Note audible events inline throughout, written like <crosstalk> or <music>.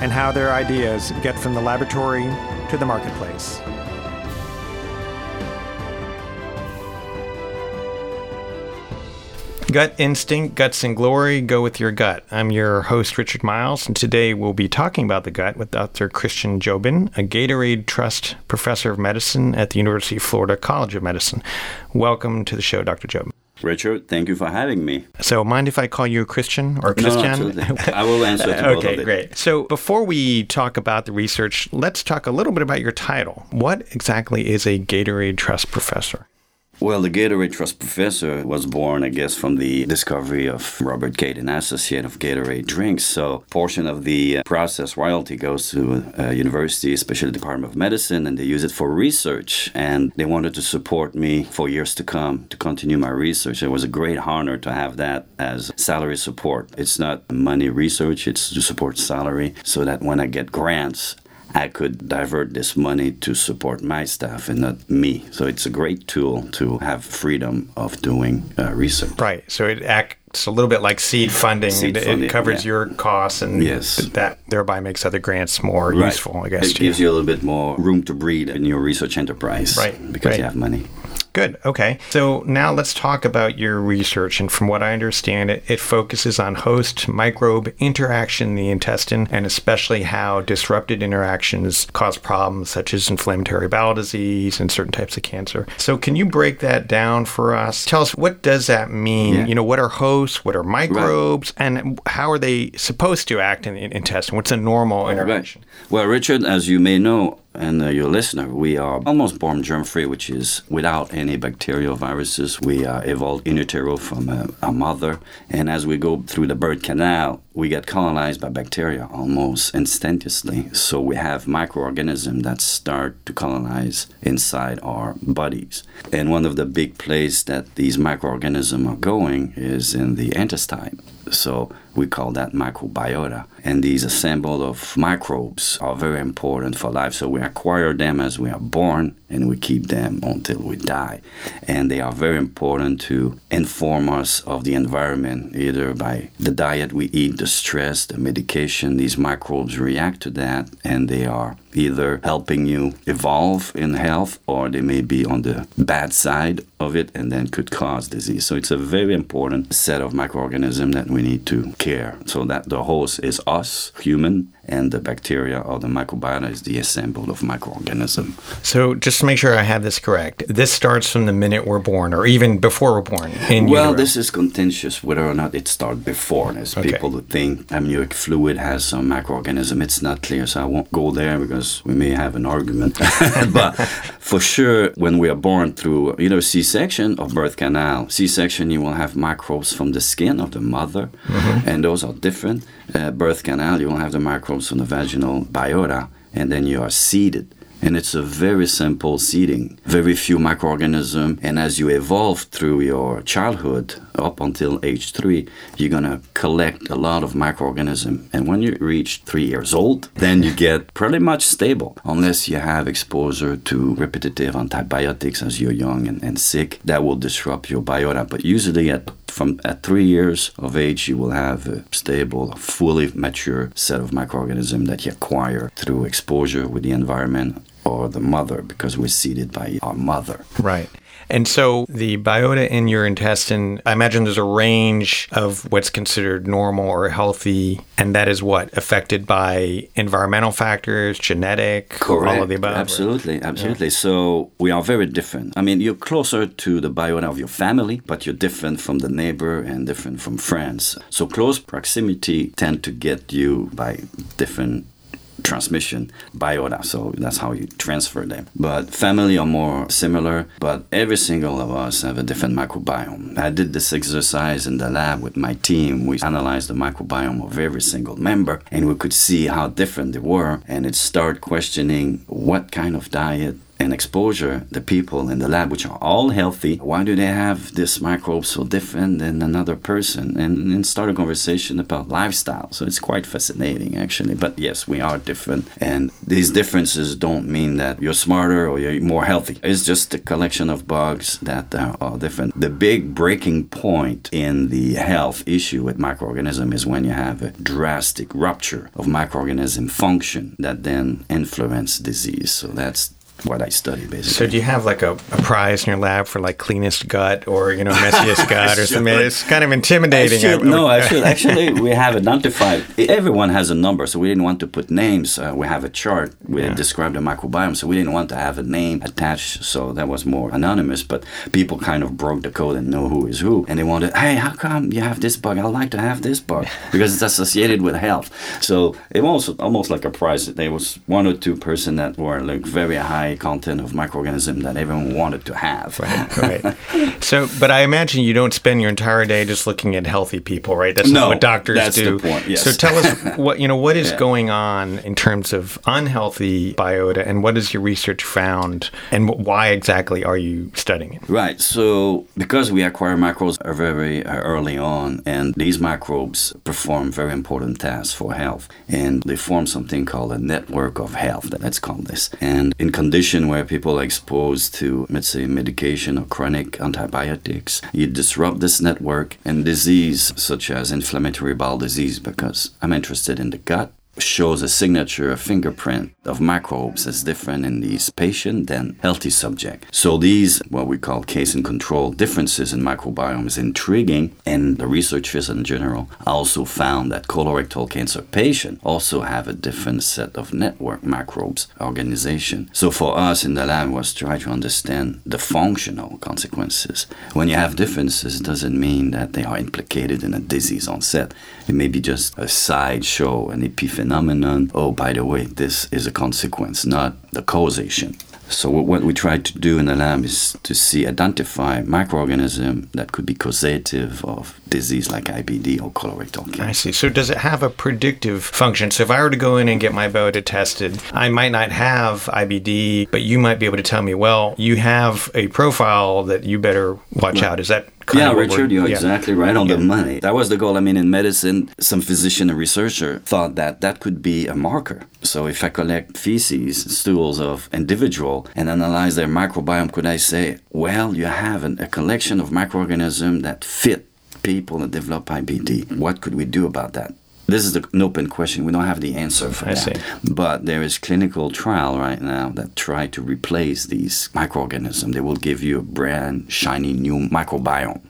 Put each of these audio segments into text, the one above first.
and how their ideas get from the laboratory to the marketplace. Gut instinct, guts and glory, go with your gut. I'm your host, Richard Miles, and today we'll be talking about the gut with Dr. Christian Jobin, a Gatorade Trust professor of medicine at the University of Florida College of Medicine. Welcome to the show, Dr. Jobin. Richard, thank you for having me. So, mind if I call you Christian or Christian? No. <laughs> I will answer okay, great. So, before we talk about the research, let's talk a little bit about your title. What exactly is a Gatorade Trust professor? Well, the Gatorade Trust Professor was born, I guess, from the discovery of Robert Cade, an associate of Gatorade drinks. So, portion of the uh, process royalty goes to a university, especially the Department of Medicine, and they use it for research. And they wanted to support me for years to come to continue my research. It was a great honor to have that as salary support. It's not money research; it's to support salary, so that when I get grants, I could divert this money to support my staff and not me. So it's a great tool to have freedom of doing uh, research. Right. So, it acts a little bit like seed funding. Seed it, funding, covers yeah. your costs, and Yes. that thereby makes other grants more Right. useful, I guess. It gives you a little bit more room to breathe in your research enterprise. Right, Because right. you have money. Good. Okay. So now let's talk about your research. And from what I understand, it, it focuses on host microbe interaction in the intestine and especially how disrupted interactions cause problems such as inflammatory bowel disease and certain types of cancer. So can you break that down for us? Tell us what does that mean? Yeah. You know, what are hosts? What are microbes? And how are they supposed to act in the intestine? What's a normal interaction? Well, Richard, as you may know, and uh, your listener, we are almost born germ free, which is without any bacterial viruses. We are evolved in utero from a, a mother. And as we go through the birth canal, we get colonized by bacteria almost instantaneously. So we have microorganisms that start to colonize inside our bodies. And one of the big places that these microorganisms are going is in the intestine. So we call that microbiota. And these assemble of microbes are very important for life. So we acquire them as we are born and we keep them until we die. And they are very important to inform us of the environment, either by the diet we eat, the stress, the medication. These microbes react to that and they are either helping you evolve in health or they may be on the bad side of it and then could cause disease. So it's a very important set of microorganisms that we need to care. So that the host is us, human, and the bacteria or the microbiota is the assembled of microorganisms. So just to make sure I have this correct, this starts from the minute we're born or even before we're born. Well, this is contentious whether or not it started before. There's Okay. people who think amniotic fluid has some microorganism. It's not clear, so I won't go there because we may have an argument. <laughs> but for sure, when we are born through either C-section or birth canal, C-section you will have microbes from the skin of the mother, and those are different. Uh, birth canal you will have the microbes from the vaginal biota, and then you are seeded. And it's a very simple seeding, very few microorganisms. And as you evolve through your childhood up until age three, you're gonna collect a lot of microorganisms. And when you reach three years old, then you get pretty much stable, unless you have exposure to repetitive antibiotics as you're young and, and sick. That will disrupt your biota. But usually at from at three years of age, you will have a stable, fully mature set of microorganisms that you acquire through exposure with the environment or the mother, because we're seeded by our mother. Right. And so the biota in your intestine, I imagine there's a range of what's considered normal or healthy, and that is what affected by environmental factors, genetic, all of the above. Absolutely, absolutely. So we are very different. I mean, you're closer to the biota of your family, but you're different from the neighbor and different from friends. So close proximity tend to get you by different transmission biota. So that's how you transfer them. But family are more similar, but every single of us have a different microbiome. I did this exercise in the lab with my team. We analyzed the microbiome of every single member and we could see how different they were and it started questioning what kind of diet and exposure the people in the lab, which are all healthy, why do they have this microbe so different than another person? And, and start a conversation about lifestyle. So it's quite fascinating, actually. But yes, we are different. And these differences don't mean that you're smarter or you're more healthy. It's just a collection of bugs that uh, are different. The big breaking point in the health issue with microorganism is when you have a drastic rupture of microorganism function that then influence disease. So that's what I study basically. So do you have like a, a, prize in your lab for like cleanest gut or you know messiest <laughs> gut or something? It's kind of intimidating. I should, no, I should, <laughs> actually we have identified. Everyone has a number, so we didn't want to put names. Uh, we have a chart. We yeah. describe the microbiome, so we didn't want to have a name attached. So that was more anonymous. But people kind of broke the code and know who is who, and they wanted, hey, how come you have this bug? I'd like to have this bug <laughs> because it's associated with health. So it was almost like a prize. There was one or two person that were like very high content of microorganism that everyone wanted to have. Right, right. <laughs> so, but I imagine you don't spend your entire day just looking at healthy people, right? That's no, not what doctors that's do. The point, yes. So tell us <laughs> what you know. What is yeah. going on in terms of unhealthy biota, and what has your research found, and why exactly are you studying it? Right. So, because we acquire microbes very uh, early on, and these microbes perform very important tasks for health, and they form something called a network of health. Let's call this. And in conditions condition where people are exposed to, let's say, medication or chronic antibiotics, you disrupt this network and disease such as inflammatory bowel disease, because I'm interested in the gut, shows a signature, a fingerprint of microbes that's different in these patient than healthy subject. So these, what we call case and control differences in microbiome is intriguing and the researchers in general also found that colorectal cancer patients also have a different set of network microbes organization. So for us in the lab was try to understand the functional consequences. When you have differences, it doesn't mean that they are implicated in a disease onset. It may be just a sideshow, an epiphenomenon. Oh, by the way, this is a consequence, not the causation. So what we try to do in the lab is to see identify microorganism that could be causative of disease like IBD or colorectal cancer. I see. So does it have a predictive function? So if I were to go in and get my biota tested, I might not have IBD, but you might be able to tell me, well, you have a profile that you better watch right. out. Is that yeah, Richard, you're yeah. exactly right on yeah. the money. That was the goal. I mean, in medicine, some physician and researcher thought that that could be a marker. So if I collect feces, stools of individual and analyze their microbiome, could I say, well, you have an, a collection of microorganisms that fit people that develop IBD. What could we do about that? This is an open question. We don't have the answer for I that. See. But there is clinical trial right now that try to replace these microorganisms. They will give you a brand shiny new microbiome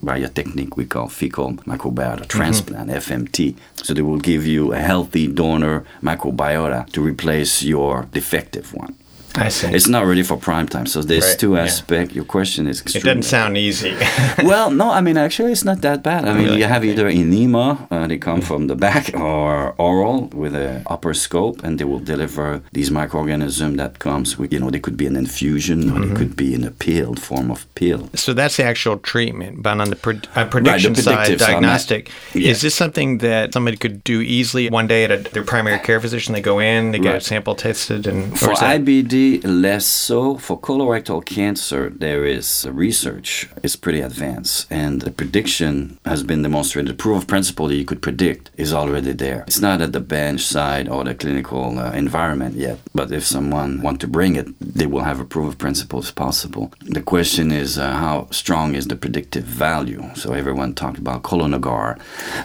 by a technique we call fecal microbiota mm-hmm. transplant mm-hmm. FMT. So they will give you a healthy donor microbiota to replace your defective one. I see. It's not ready for prime time. So there's right. two aspects. Yeah. Your question is It doesn't sound easy. <laughs> well, no, I mean, actually, it's not that bad. I mean, really? you have either enema, uh, they come from the back, <laughs> or oral with an upper scope, and they will deliver these microorganisms that comes with, you know, they could be an infusion mm-hmm. or they could be in a pill form of pill. So that's the actual treatment. But on the pre- uh, prediction right, side, diagnostic, yeah. is this something that somebody could do easily one day at a, their primary care physician? They go in, they get right. a sample tested, and for IBD, less so. For colorectal cancer, there is research is pretty advanced, and the prediction has been demonstrated. The proof of principle that you could predict is already there. It's not at the bench side or the clinical uh, environment yet, but if someone want to bring it, they will have a proof of principle as possible. The question is uh, how strong is the predictive value? So everyone talked about Cologuard,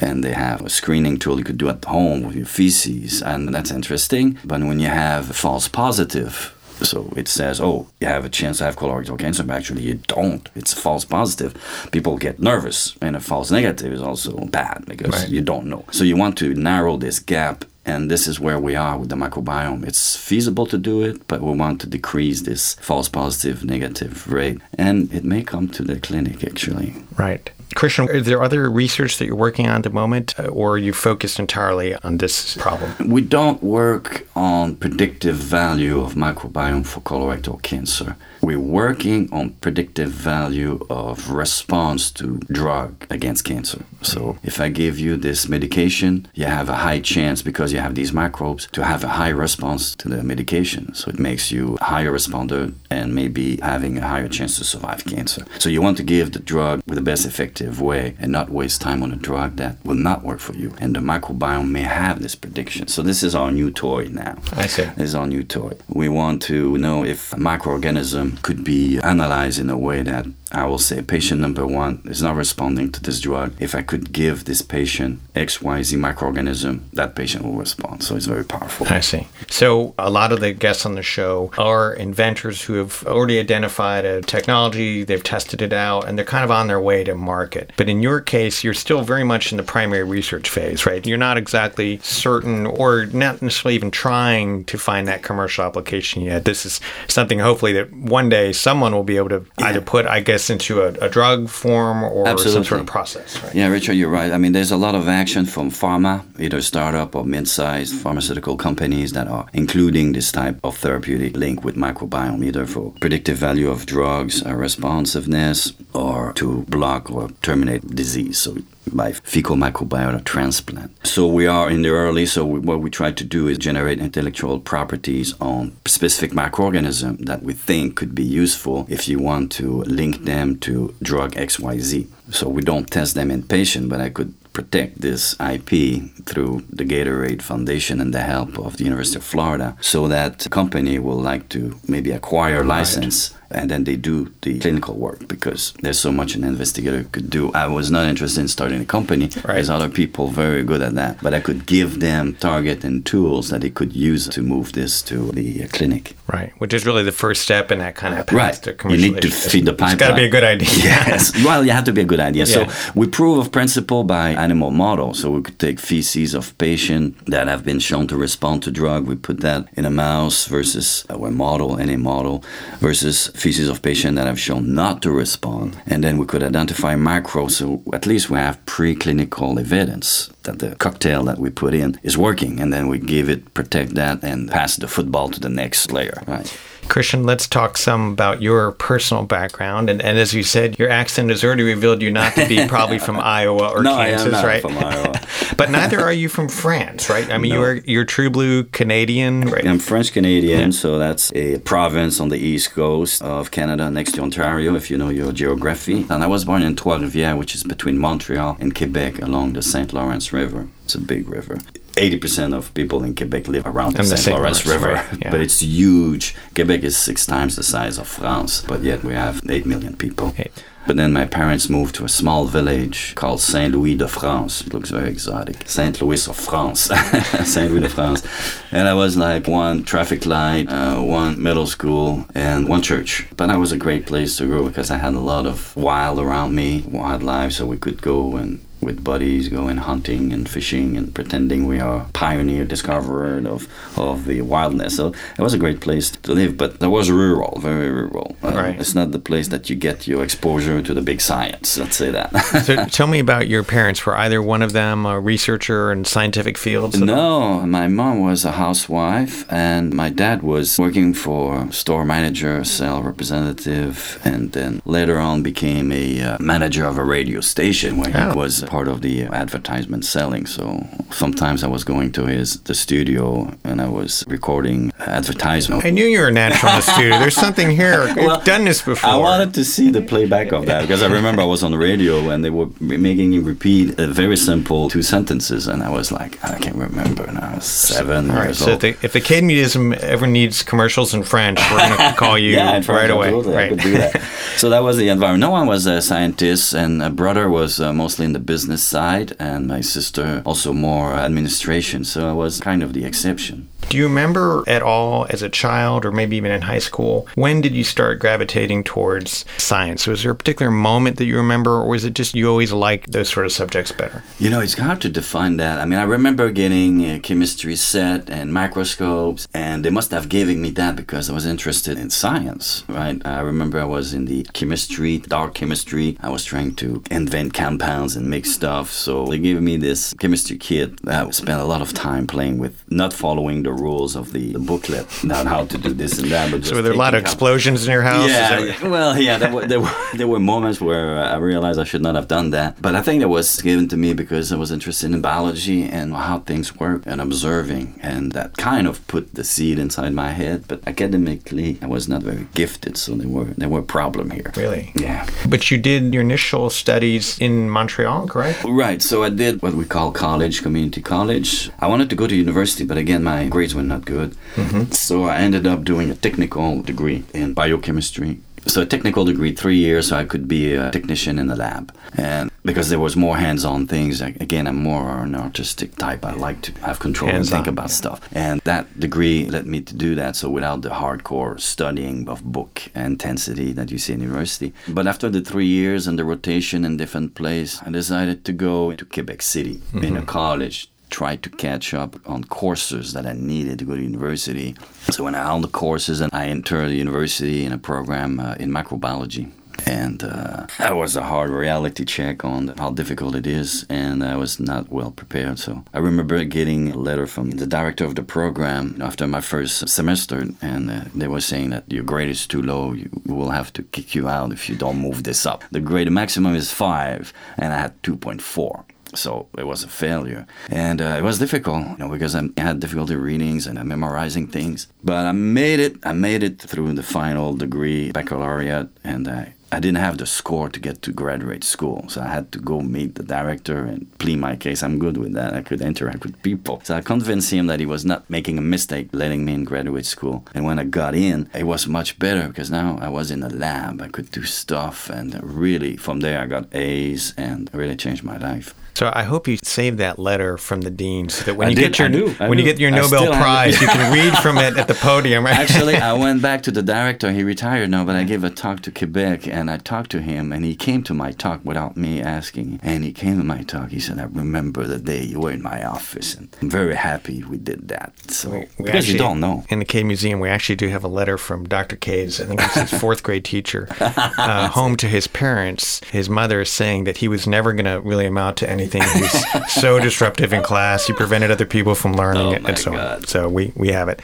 and they have a screening tool you could do at home with your feces, and that's interesting. But when you have false positive so it says, oh, you have a chance to have colorectal cancer, but actually you don't. It's a false positive. People get nervous, and a false negative is also bad because right. you don't know. So you want to narrow this gap and this is where we are with the microbiome. It's feasible to do it, but we want to decrease this false positive negative rate. And it may come to the clinic actually. Right. Christian, are there other research that you're working on at the moment, uh, or are you focused entirely on this problem? We don't work on predictive value of microbiome for colorectal cancer. We're working on predictive value of response to drug against cancer. So if I give you this medication, you have a high chance because you have these microbes to have a high response to the medication. So it makes you a higher responder and maybe having a higher chance to survive cancer. So you want to give the drug with the best effective way and not waste time on a drug that will not work for you. And the microbiome may have this prediction. So this is our new toy now. I see. This is our new toy. We want to know if a microorganism could be analyzed in a way that I will say patient number one is not responding to this drug. If I could give this patient XYZ microorganism, that patient will respond. So it's very powerful. I see. So a lot of the guests on the show are inventors who have already identified a technology, they've tested it out, and they're kind of on their way to market. But in your case, you're still very much in the primary research phase, right? You're not exactly certain or not necessarily even trying to find that commercial application yet. This is something hopefully that one day someone will be able to either put, I guess, into a, a drug form or some Absolutely. sort of process, right? Yeah, Richard, you're right. I mean, there's a lot of action from pharma, either startup or mid-sized pharmaceutical companies that are including this type of therapeutic link with microbiome, either for predictive value of drugs, uh, responsiveness, or to block or terminate disease. So by fecal microbiota transplant. So we are in the early. So we, what we try to do is generate intellectual properties on specific microorganism that we think could be useful if you want to link them to drug XYZ. So we don't test them in patient, but I could protect this IP through the Gatorade Foundation and the help of the University of Florida, so that company will like to maybe acquire license and then they do the clinical work because there's so much an investigator could do. I was not interested in starting a company. Right. There's other people very good at that, but I could give them target and tools that they could use to move this to the uh, clinic. Right, which is really the first step in that kind of path Right. to You need to feed the pipeline. It's got to be a good idea. <laughs> yes. Well, you have to be a good idea. Yeah. So we prove of principle by animal model. So we could take feces of patient that have been shown to respond to drug. We put that in a mouse versus a model, any model, versus feces of patient that have shown not to respond. And then we could identify microbes. So at least we have preclinical evidence that the cocktail that we put in is working. And then we give it, protect that, and pass the football to the next player. Right. Christian, let's talk some about your personal background. And, and as you said, your accent has already revealed you not to be <laughs> probably from Iowa or No, Kansas, not right? from Iowa. <laughs> but neither are you from France, right? I mean, No. you're you're true blue Canadian, right? I'm French Canadian, so that's a province on the east coast of Canada next to Ontario, if you know your geography. And I was born in Trois Rivières, which is between Montreal and Quebec along the St. Lawrence River. It's a big river. 80% of people in Quebec live around the the St. Lawrence Lawrence, River, right, yeah. <laughs> but it's huge. Quebec is six times the size of France, but yet we have 8 million people. Eight. But then my parents moved to a small village called Saint Louis de France. It looks very exotic. Saint Louis of France. <laughs> Saint Louis de France. And I was like one traffic light, uh, one middle school, and one church. But that was a great place to grow because I had a lot of wild around me, wildlife, so we could go and with buddies going hunting and fishing and pretending we are pioneer discoverer of, of the wildness. So it was a great place to live, but it was rural, very rural. Uh, Right. It's not the place that you get your exposure to the big science. Let's say that. <laughs> so tell me about your parents. Were either one of them a researcher in scientific fields? No, my mom was a housewife, and my dad was working for store manager, sales representative, and then later on became a uh, manager of a radio station where Oh. he was part of the advertisement selling. So sometimes I was going to his the studio and I was recording advertisement. I knew you were a natural in the studio. There's something here. <laughs> Well, We've done this before. I wanted to see the playback of that because I remember I was on the radio and they were making him repeat a very simple two sentences, and I was like, I can't remember. And I was seven All right. years So if old. the, if the Cade Museum ever needs commercials in French, we're going <laughs> to call you yeah, French, right away. Right. that. <laughs> so that was the environment. No one was a scientist, and a brother was uh, mostly in the business business side, and my sister also more administration. So I was kind of the exception. Do you remember at all as a child or maybe even in high school, when did you start gravitating towards science? Was there a particular moment that you remember, or was it just you always liked those sort of subjects better? You know, it's hard to define that. I mean, I remember getting a chemistry set and microscopes, and they must have given me that because I was interested in science, right? I remember I was in the chemistry, dark chemistry. I was trying to invent compounds and make stuff. So they gave me this chemistry kit. That I spent a lot of time playing with, not following the rules of the, the booklet, not how to do this and that. But so were there a lot of explosions in your house? Yeah, well, yeah, there were, there were, <laughs> there were moments where I realized I should not have done that. But I think it was given to me because I was interested in biology and how things work and observing, and that kind of put the seed inside my head. But academically, I was not very gifted, so there were there were problem here. Really? Yeah. But you did your initial studies in Montreal, correct? Right. So I did what we call college, community college. I wanted to go to university, but again, my grades were not good. Mm-hmm. So I ended up doing a technical degree in biochemistry so a technical degree, three years, so I could be a technician in the lab. And because there was more hands-on things, again, I'm more an artistic type. I like to have control hands and think on, about stuff. And that degree led me to do that. So without the hardcore studying of book intensity that you see in university. But after the three years and the rotation in different places, I decided to go to Quebec City mm-hmm. in a college tried to catch up on courses that I needed to go to university. So when I held the courses and I entered the university in a program uh, in microbiology. And uh, that was a hard reality check on how difficult it is, and I was not well prepared. So I remember getting a letter from the director of the program after my first semester, and uh, they were saying that your grade is too low. You will have to kick you out if you don't move this up. The grade maximum is five, and I had 2.4 so it was a failure and uh, it was difficult you know because i had difficulty readings and memorizing things but i made it i made it through the final degree baccalaureate and i I didn't have the score to get to graduate school, so I had to go meet the director and plead my case. I'm good with that. I could interact with people. So I convinced him that he was not making a mistake letting me in graduate school. And when I got in, it was much better because now I was in a lab. I could do stuff, and really from there I got A's and really changed my life. So I hope you save that letter from the dean so that when I you did, get your when do. you get your Nobel Prize, you can read from it at the podium. Right? Actually, I <laughs> went back to the director. He retired now, but I gave a talk to Quebec, and I talked to him, and he came to my talk without me asking. And he came to my talk. He said, "I remember the day you were in my office, and I'm very happy we did that." So we, we because actually, you don't know. In the Cade Museum, we actually do have a letter from Dr. Cade's. I think it's his <laughs> fourth grade teacher, uh, home to his parents. His mother saying that he was never going to really amount to anything. He's so disruptive in class. He prevented other people from learning oh it, and so God. on. So we we have it.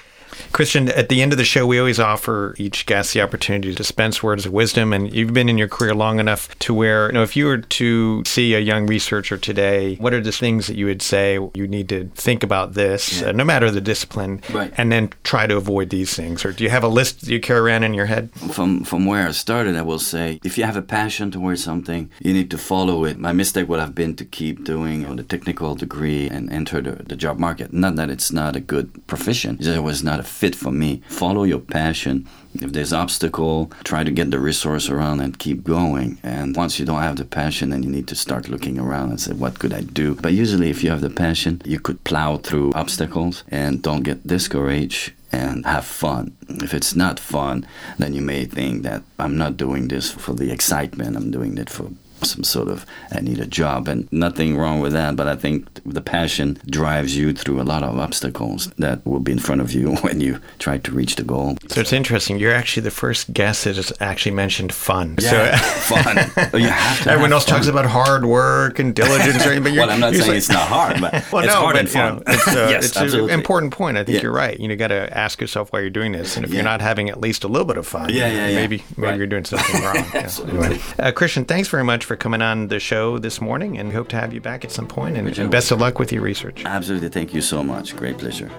Christian, at the end of the show, we always offer each guest the opportunity to dispense words of wisdom. And you've been in your career long enough to where, you know, if you were to see a young researcher today, what are the things that you would say you need to think about this, yeah. uh, no matter the discipline, right. and then try to avoid these things? Or do you have a list that you carry around in your head? From from where I started, I will say, if you have a passion towards something, you need to follow it. My mistake would have been to keep doing you know, the technical degree and enter the, the job market. Not that it's not a good profession; it was not a fit for me. Follow your passion. If there's obstacle, try to get the resource around and keep going. And once you don't have the passion, then you need to start looking around and say, what could I do? But usually, if you have the passion, you could plow through obstacles and don't get discouraged and have fun. If it's not fun, then you may think that I'm not doing this for the excitement. I'm doing it for some sort of I need a job and nothing wrong with that but I think the passion drives you through a lot of obstacles that will be in front of you <laughs> when you try to reach the goal. So it's interesting. You're actually the first guest that has actually mentioned fun. Yeah, so, <laughs> fun. <laughs> you have to Everyone else fun. talks about hard work and diligence, but you're, well, I'm not saying like, it's not hard, but well, it's no, hard but, and fun. You know, it's, uh, yes, it's an important point. I think yeah. you're right. You know, got to ask yourself why you're doing this, and if yeah. you're not having at least a little bit of fun, yeah, yeah, yeah. maybe maybe right. you're doing something wrong. Absolutely. Uh, Christian, thanks very much for coming on the show this morning, and we hope to have you back at some point. And, and best of luck with your research. Absolutely. Thank you so much. Great pleasure.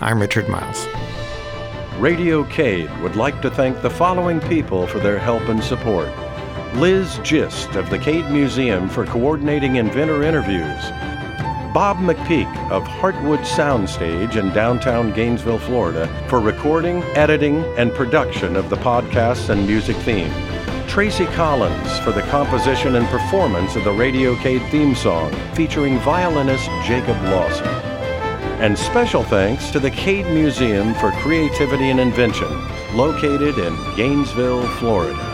I'm Richard Miles. Radio Cade would like to thank the following people for their help and support. Liz Gist of the Cade Museum for coordinating inventor interviews. Bob McPeak of Heartwood Soundstage in downtown Gainesville, Florida for recording, editing, and production of the podcasts and music theme. Tracy Collins for the composition and performance of the Radio Cade theme song featuring violinist Jacob Lawson. And special thanks to the Cade Museum for Creativity and Invention, located in Gainesville, Florida.